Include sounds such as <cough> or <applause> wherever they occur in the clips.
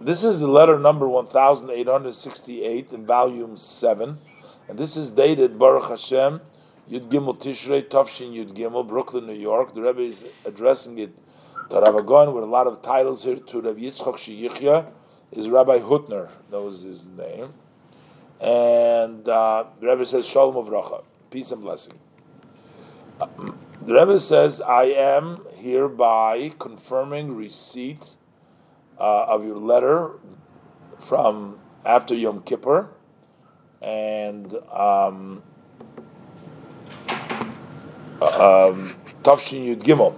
this is the letter number 1868 in volume 7, and this is dated Baruch Hashem, Yud Gimel Tishrei, Tafshin Yud Gimel, Brooklyn, New York. The Rebbe is addressing it to Rav Agon with a lot of titles here to Rav Yitzchok Sheyichya, is Rabbi Hutner, was his name. And uh, the Rebbe says, Shalom Avracha, peace and blessing. The Rebbe says, I am hereby confirming receipt uh, of your letter from after Yom Kippur, and um, um, Tafshin Yud Gimel.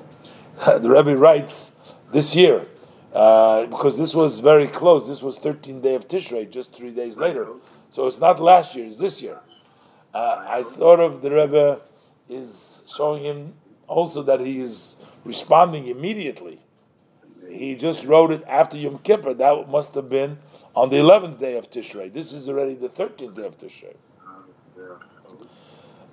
<laughs> the Rebbe writes this year, uh, because this was very close. This was 13th day of Tishrei, just three days later. So it's not last year; it's this year. Uh, I thought of the Rebbe is showing him also that he is responding immediately he just wrote it after Yom Kippur. That must have been on the 11th day of Tishrei. This is already the 13th day of Tishrei.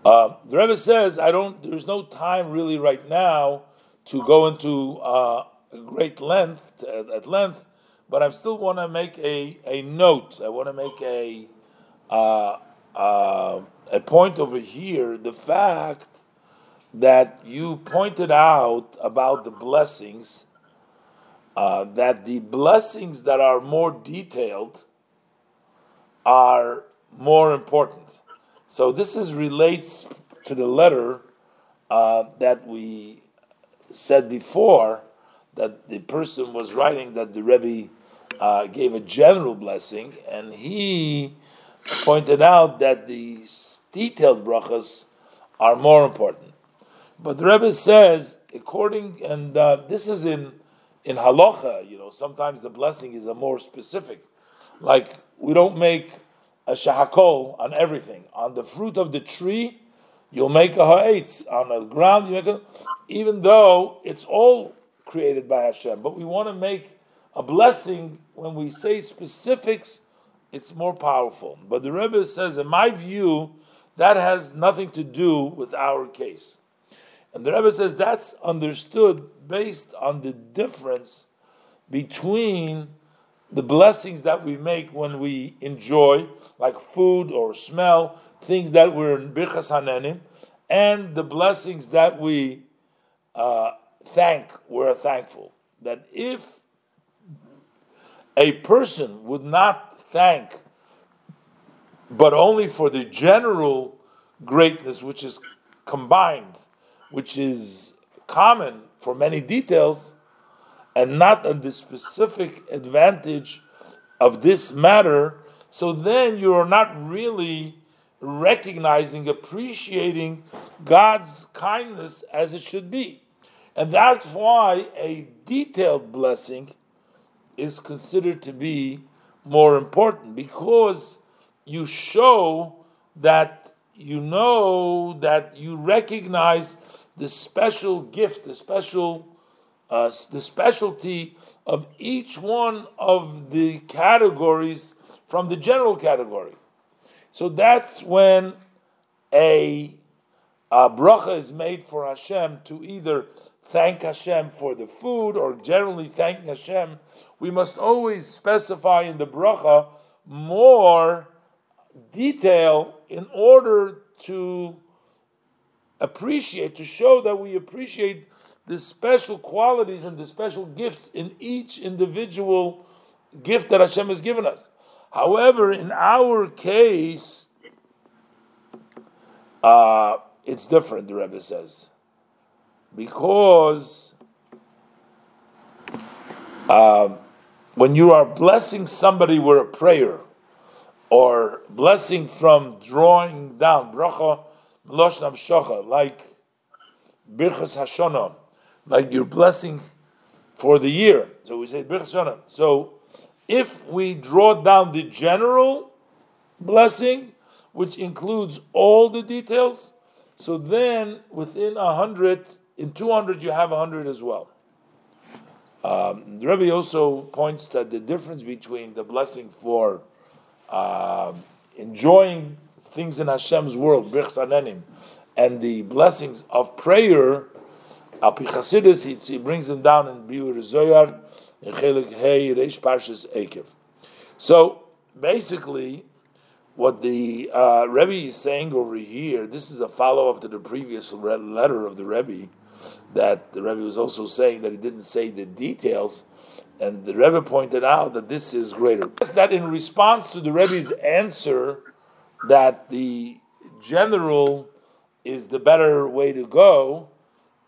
Uh, the Rebbe says, "I don't. There's no time really right now to go into uh, great length at, at, length, but I still want to make a, a note. I want to make a uh, uh, a point over here. The fact that you pointed out about the blessings." Uh, that the blessings that are more detailed are more important. So this is relates to the letter uh, that we said before that the person was writing that the Rebbe uh, gave a general blessing, and he pointed out that the detailed brachas are more important. But the Rebbe says, according, and uh, this is in in halacha, you know, sometimes the blessing is a more specific. Like we don't make a shahakol on everything. On the fruit of the tree, you'll make a ha'etz. On the ground, you make a, even though it's all created by Hashem. But we want to make a blessing when we say specifics, it's more powerful. But the Rebbe says, in my view, that has nothing to do with our case. And the Rebbe says that's understood based on the difference between the blessings that we make when we enjoy, like food or smell, things that we're in Birchas Hanehenin, and the blessings that we uh, thank, we're thankful. That if a person would not thank, but only for the general greatness which is combined which is common for many details, and not on the specific advantage of this matter, so then you are not really recognizing, appreciating God's kindness as it should be. And that's why a detailed blessing is considered to be more important because you show that you know that you recognize the special gift, the special, uh, the specialty of each one of the categories from the general category. So that's when a, a bracha is made for Hashem to either thank Hashem for the food or generally thanking Hashem. We must always specify in the bracha more detail in order to appreciate, to show that we appreciate the special qualities and the special gifts in each individual gift that Hashem has given us. However, in our case, uh, it's different, the Rebbe says. Because uh, when you are blessing somebody with a prayer, or blessing from drawing down, bracha Loshn Shocha, like Birchas Hashana, like your blessing for the year. So we say Birchas Hashana. So if we draw down the general blessing, which includes all the details, so then within a hundred, in two hundred, you have a hundred as well. Um, the Rebbe also points that the difference between the blessing for uh, enjoying things in Hashem's world, and the blessings of prayer, Al Chasidus, he, brings them down in Biur Zoyar, in Chelik Hey Reish Parshas Ekev. So basically, what the uh, Rebbe is saying over here, this is a follow up to the previous letter of the Rebbe, that the Rebbe was also saying that he didn't say the details, and the Rebbe pointed out that this is greater. That in response to the Rebbe's answer that the general is the better way to go,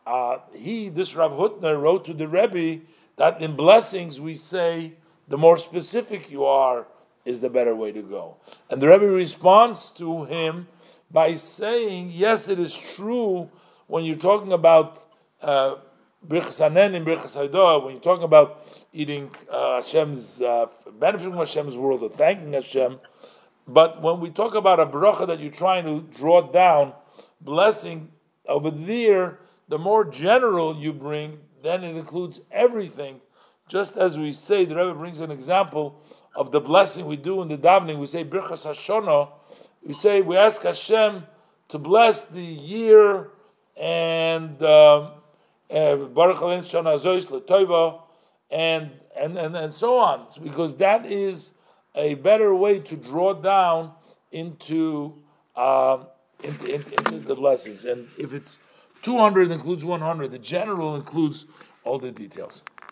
uh, he, this Rav Hutner, wrote to the Rebbe that in blessings we say the more specific you are is the better way to go. And the Rebbe responds to him by saying, yes, it is true when you're talking about uh, Birchas Hanen and Birchas when you're talking about eating uh, Hashem's, uh, benefiting from Hashem's world or thanking Hashem, but when we talk about a bracha that you're trying to draw down, blessing over there, the more general you bring, then it includes everything. Just as we say, the Rebbe brings an example of the blessing we do in the davening. We say Birchas Hashanah. We say we ask Hashem to bless the year and um, and and and and so on, because that is a better way to draw down into, um, into, into, into the blessings. And if it's 200 includes 100, the general includes all the details.